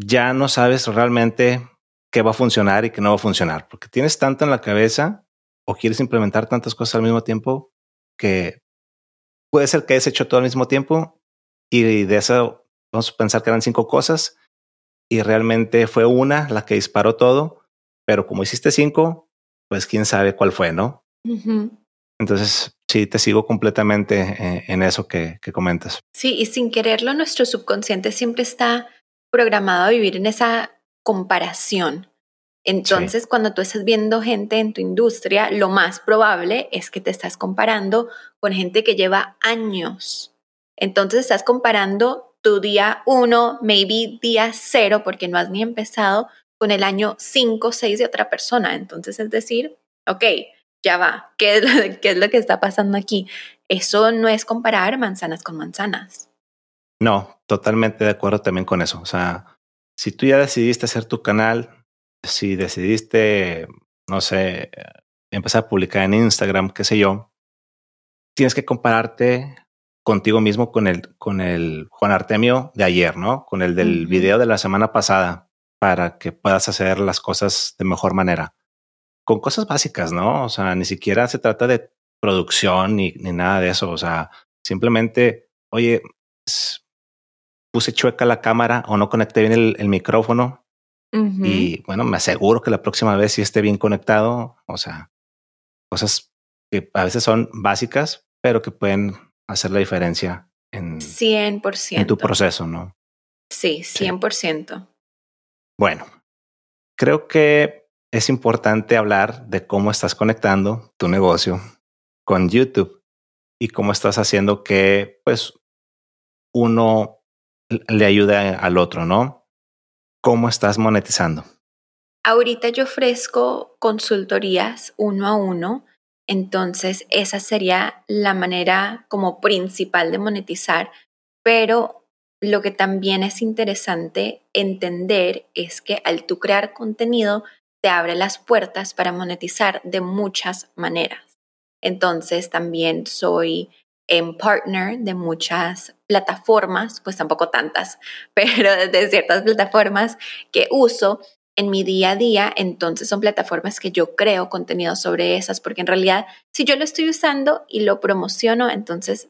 ya no sabes realmente qué va a funcionar y qué no va a funcionar, porque tienes tanto en la cabeza o quieres implementar tantas cosas al mismo tiempo que puede ser que hayas hecho todo al mismo tiempo y de eso vamos a pensar que eran cinco cosas y realmente fue una la que disparó todo, pero como hiciste cinco, pues quién sabe cuál fue, ¿no? Entonces, sí, te sigo completamente eh, en eso que, comentas. Sí, y sin quererlo, nuestro subconsciente siempre está programado a vivir en esa comparación. Entonces, cuando tú estás viendo gente en tu industria, lo más probable es que te estás comparando con gente que lleva años. Entonces, estás comparando tu día uno, maybe día cero, porque no has ni empezado, con el año cinco, seis de otra persona. Entonces, es decir, ok, ya va, ¿qué es, lo, ¿qué es lo que está pasando aquí? Eso no es comparar manzanas con manzanas. No, totalmente de acuerdo también con eso. O sea, si tú ya decidiste hacer tu canal, si decidiste, no sé, empezar a publicar en Instagram, qué sé yo, tienes que compararte contigo mismo con el, con el Juan Artemio de ayer, ¿no? Con el del video de la semana pasada para que puedas hacer las cosas de mejor manera con cosas básicas, ¿no? O sea, ni siquiera se trata de producción ni, ni nada de eso. O sea, simplemente, oye, puse chueca la cámara o no conecté bien el, micrófono. Y bueno, me aseguro que la próxima vez sí esté bien conectado. O sea, cosas que a veces son básicas, pero que pueden hacer la diferencia en, 100%. en tu proceso, ¿no? Sí, 100%. Bueno, creo que es importante hablar de cómo estás conectando tu negocio con YouTube y cómo estás haciendo que pues uno le ayude al otro, ¿no? ¿Cómo estás monetizando? Ahorita yo ofrezco consultorías uno a uno, entonces esa sería la manera como principal de monetizar, pero lo que también es interesante entender es que al tú crear contenido, te abre las puertas para monetizar de muchas maneras. Entonces también soy en partner de muchas plataformas, pues tampoco tantas, pero de ciertas plataformas que uso en mi día a día, entonces son plataformas que yo creo contenido sobre esas, porque en realidad si yo lo estoy usando y lo promociono, entonces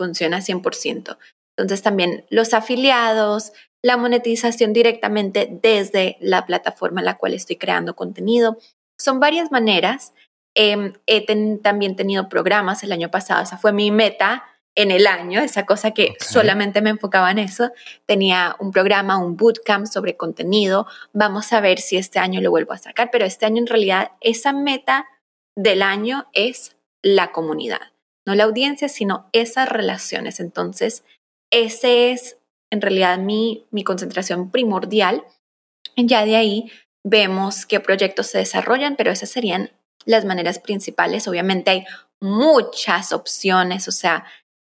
funciona 100%. Entonces también los afiliados, la monetización directamente desde la plataforma en la cual estoy creando contenido. Son varias maneras. Em, he también tenido programas el año pasado, esa fue mi meta en el año, esa cosa que solamente me enfocaba en eso. Tenía un programa, un bootcamp sobre contenido. Vamos a ver si este año lo vuelvo a sacar, pero este año en realidad esa meta del año es la comunidad, no la audiencia, sino esas relaciones. Entonces, ese es en realidad mi, mi concentración primordial. Ya de ahí vemos qué proyectos se desarrollan, pero esas serían las maneras principales. Obviamente hay muchas opciones, o sea,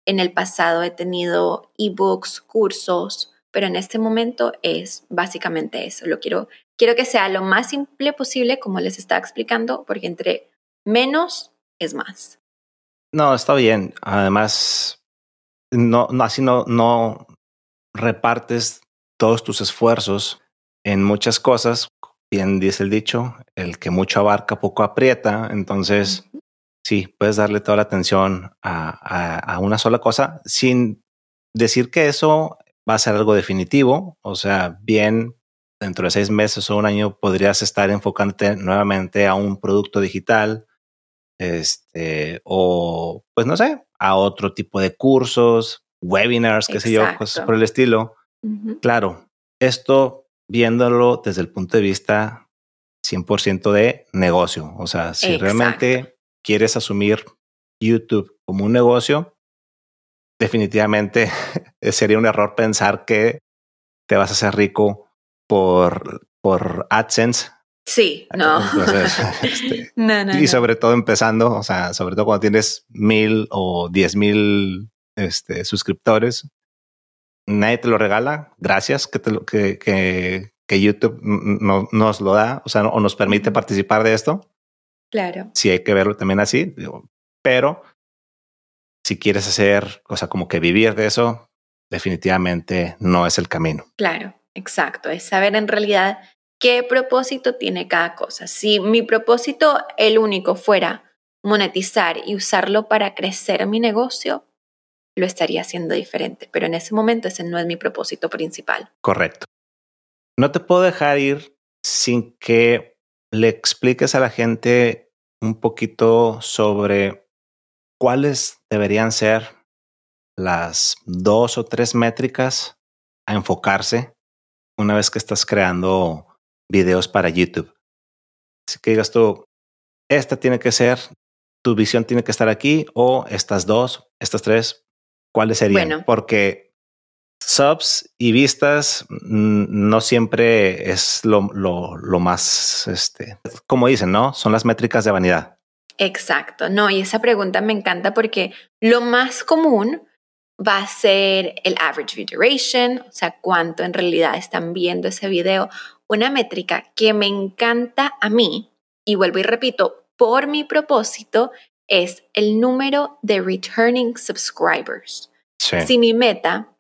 en el pasado he tenido ebooks, cursos, pero en este momento es básicamente eso. Lo quiero, quiero que sea lo más simple posible, como les estaba explicando, porque entre menos es más. No, está bien. Además, no, no así no, no repartes todos tus esfuerzos en muchas cosas. Bien dice el dicho, el que mucho abarca, poco aprieta. Entonces, sí, puedes darle toda la atención a, una sola cosa sin decir que eso va a ser algo definitivo. O sea, bien, dentro de seis meses o un año podrías estar enfocándote nuevamente a un producto digital, este, o pues no sé, a otro tipo de cursos, webinars, qué sé yo, cosas por el estilo. Claro, esto viéndolo desde el punto de vista 100% de negocio. O sea, si realmente quieres asumir YouTube como un negocio, definitivamente sería un error pensar que te vas a hacer rico por, por AdSense. Sí, no. Este, y sobre todo empezando, o sea, sobre todo cuando tienes mil o diez mil este, suscriptores, nadie te lo regala. Gracias que, te lo, que, que, que YouTube no, nos lo da, o sea, o nos permite participar de esto. Claro. Sí hay que verlo también así, pero si quieres hacer, o sea, como que vivir de eso, definitivamente no es el camino. Claro, exacto. Es saber en realidad qué propósito tiene cada cosa. Si mi propósito, el único, fuera monetizar y usarlo para crecer mi negocio, lo estaría haciendo diferente. Pero en ese momento ese no es mi propósito principal. Correcto. No te puedo dejar ir sin que le expliques a la gente un poquito sobre cuáles deberían ser las dos o tres métricas a enfocarse una vez que estás creando videos para YouTube. Así que digas tú, esta tiene que ser, tu visión tiene que estar aquí o estas dos, estas tres, ¿cuáles serían? Porque subs y vistas mm, no siempre es lo, lo, más, este, como dicen, ¿no? Son las métricas de vanidad. Exacto, no, y esa pregunta me encanta porque lo más común va a ser el average view duration, o sea, cuánto en realidad están viendo ese video. Una métrica que me encanta a mí, y vuelvo y repito, por mi propósito, es el número de returning subscribers. Si mi meta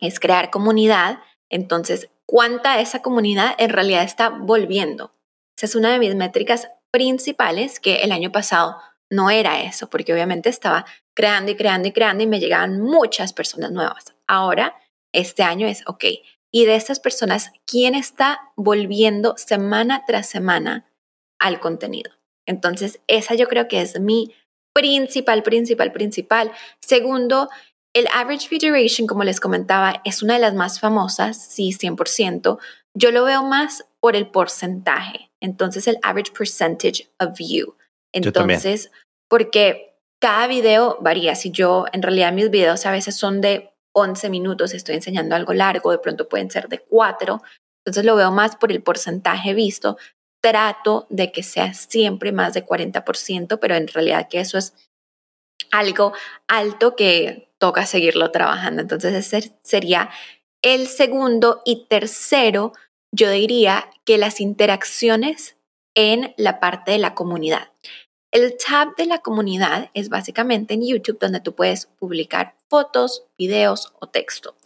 es crear comunidad, entonces, ¿cuánta esa comunidad en realidad está volviendo? Esa es una de mis métricas principales que el año pasado no era eso, porque obviamente estaba creando y creando y creando y me llegaban muchas personas nuevas. Ahora, este año es, ok, y de estas personas, ¿quién está volviendo semana tras semana al contenido? Entonces, esa yo creo que es mi principal, principal, principal. Segundo, el average view duration, como les comentaba, es una de las más famosas, sí, 100%. Yo lo veo más por el porcentaje. Entonces, el average percentage of view. Entonces, porque cada video varía. Si yo, en realidad, mis videos a veces son de 11 minutos, estoy enseñando algo largo, de pronto pueden ser de 4. Entonces, lo veo más por el porcentaje visto. Trato de que sea siempre más de 40%, pero en realidad que eso es algo alto que toca seguirlo trabajando. Entonces ese sería el segundo y tercero, yo diría que las interacciones en la parte de la comunidad. El tab de la comunidad es básicamente en YouTube donde tú puedes publicar fotos, videos o texto.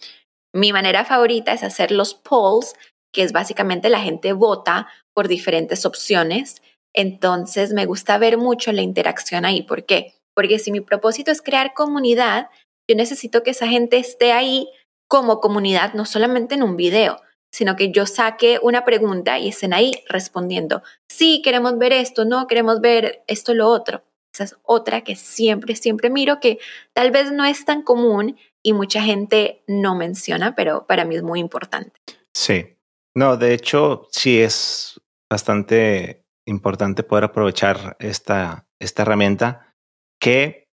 Mi manera favorita es hacer los polls, que es básicamente la gente vota por diferentes opciones. Entonces me gusta ver mucho la interacción ahí. ¿Por qué? Porque si mi propósito es crear comunidad, yo necesito que esa gente esté ahí como comunidad, no solamente en un video, sino que yo saque una pregunta y estén ahí respondiendo, sí, queremos ver esto, no, queremos ver esto, lo otro. Esa es otra que siempre, siempre miro que tal vez no es tan común y mucha gente no menciona, pero para mí es muy importante. Sí, no, de hecho, sí es bastante importante poder aprovechar esta, esta herramienta que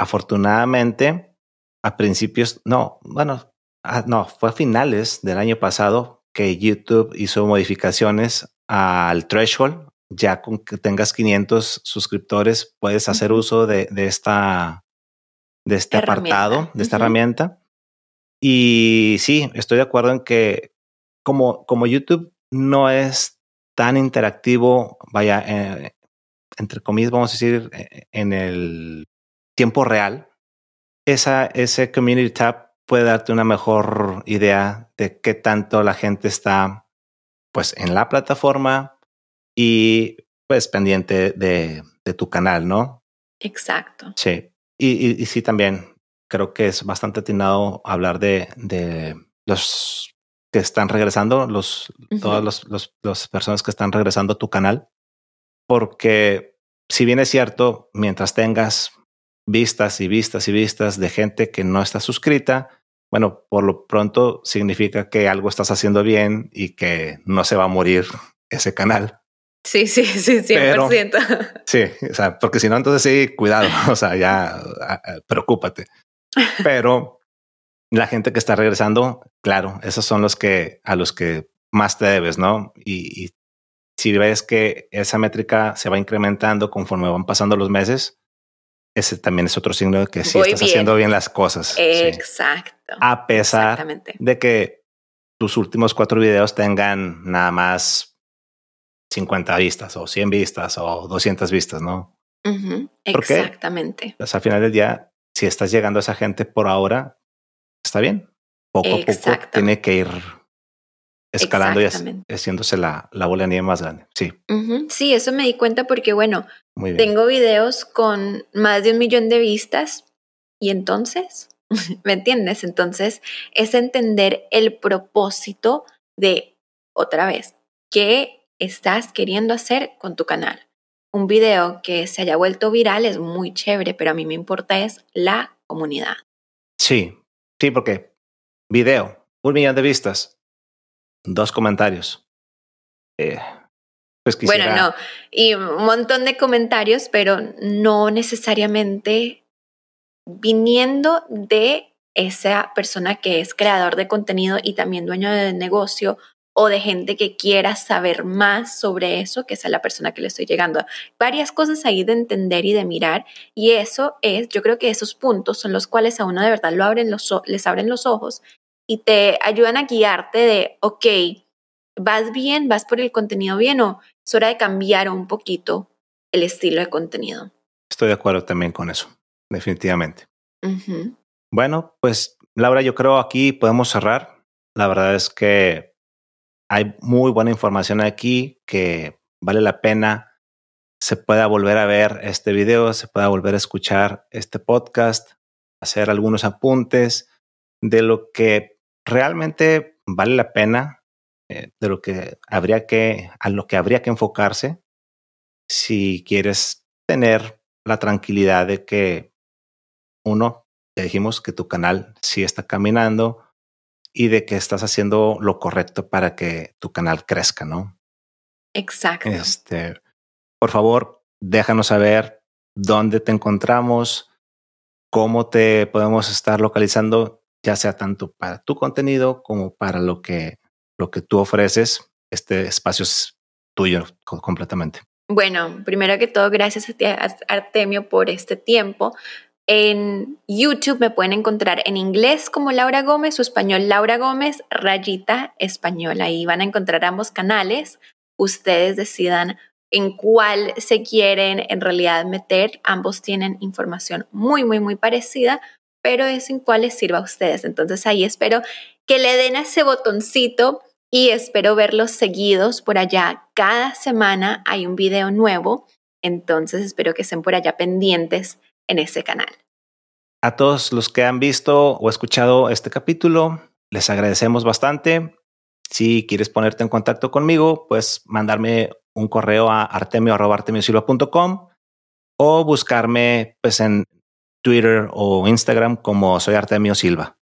afortunadamente a principios, no, bueno, no, fue a finales del año pasado que YouTube hizo modificaciones al threshold. Ya con que tengas 500 suscriptores, puedes hacer uso de, esta, de este apartado, de esta herramienta. Y sí, estoy de acuerdo en que como, como YouTube no es tan interactivo, vaya, eh, entre comillas, vamos a decir, eh, en el tiempo real, esa, ese Community Tab puede darte una mejor idea de qué tanto la gente está pues en la plataforma y pues pendiente de, de tu canal, ¿no? Exacto. Sí. Y, y, sí, también creo que es bastante atinado hablar de, de los que están regresando, los, todas los, las personas que están regresando a tu canal, porque si bien es cierto, mientras tengas vistas y vistas y vistas de gente que no está suscrita, bueno, por lo pronto significa que algo estás haciendo bien y que no se va a morir ese canal. Sí, sí, sí, 100%. sí, o sea, porque si no, entonces sí, cuidado, o sea, ya preocúpate. Pero la gente que está regresando, claro, esos son los que a los que más te debes, ¿no? Y, y si ves que esa métrica se va incrementando conforme van pasando los meses, ese también es otro signo de que sí estás haciendo bien las cosas. Exacto. A pesar de que tus últimos cuatro videos tengan nada más 50 vistas o 100 vistas o 200 vistas, ¿no? Exactamente. Pues al final del día, si estás llegando a esa gente por ahora, está bien. Poco a poco tiene que ir escalando y haciéndose la, la bola de nieve más grande. Sí. Sí, eso me di cuenta porque, bueno, tengo videos con más de un millón de vistas y entonces, ¿me entiendes? Entonces es entender el propósito de, otra vez, qué estás queriendo hacer con tu canal. Un video que se haya vuelto viral es muy chévere, pero a mí me importa es la comunidad. Sí, sí, porque video, un millón de vistas, dos comentarios. Eh, pues bueno, no, y un montón de comentarios, pero no necesariamente viniendo de esa persona que es creador de contenido y también dueño de negocio o de gente que quiera saber más sobre eso, que es la persona que le estoy llegando. Varias cosas ahí de entender y de mirar y eso es, yo creo que esos puntos son los cuales a uno de verdad lo abren los, les abren los ojos y te ayudan a guiarte de, ok, vas bien, vas por el contenido bien o es hora de cambiar un poquito el estilo de contenido. Estoy de acuerdo también con eso, definitivamente. Bueno, pues Laura, yo creo aquí podemos cerrar. La verdad es que hay muy buena información aquí que vale la pena se pueda volver a ver este video, se pueda volver a escuchar este podcast, hacer algunos apuntes de lo que realmente vale la pena eh, de lo que habría que, a lo que habría que enfocarse si quieres tener la tranquilidad de que uno, te dijimos que tu canal sí está caminando y de que estás haciendo lo correcto para que tu canal crezca, ¿no? Exacto. Este, por favor, déjanos saber dónde te encontramos, cómo te podemos estar localizando, ya sea tanto para tu contenido como para lo que lo que tú ofreces, este espacio es tuyo completamente. Bueno, primero que todo, gracias a Artemio por este tiempo. En YouTube me pueden encontrar en inglés como Laura Gómez o español Laura Gómez, rayita español. Ahí van a encontrar ambos canales. Ustedes decidan en cuál se quieren en realidad meter. Ambos tienen información muy, muy, muy parecida, pero es en cuál les sirva a ustedes. Entonces ahí espero que le den a ese botoncito y espero verlos seguidos por allá. Cada semana hay un video nuevo, entonces espero que estén por allá pendientes en ese canal. A todos los que han visto o escuchado este capítulo, les agradecemos bastante. Si quieres ponerte en contacto conmigo, pues mandarme un correo a artemio.artemiosilva.com o buscarme pues en Twitter o Instagram como soy Artemio Silva.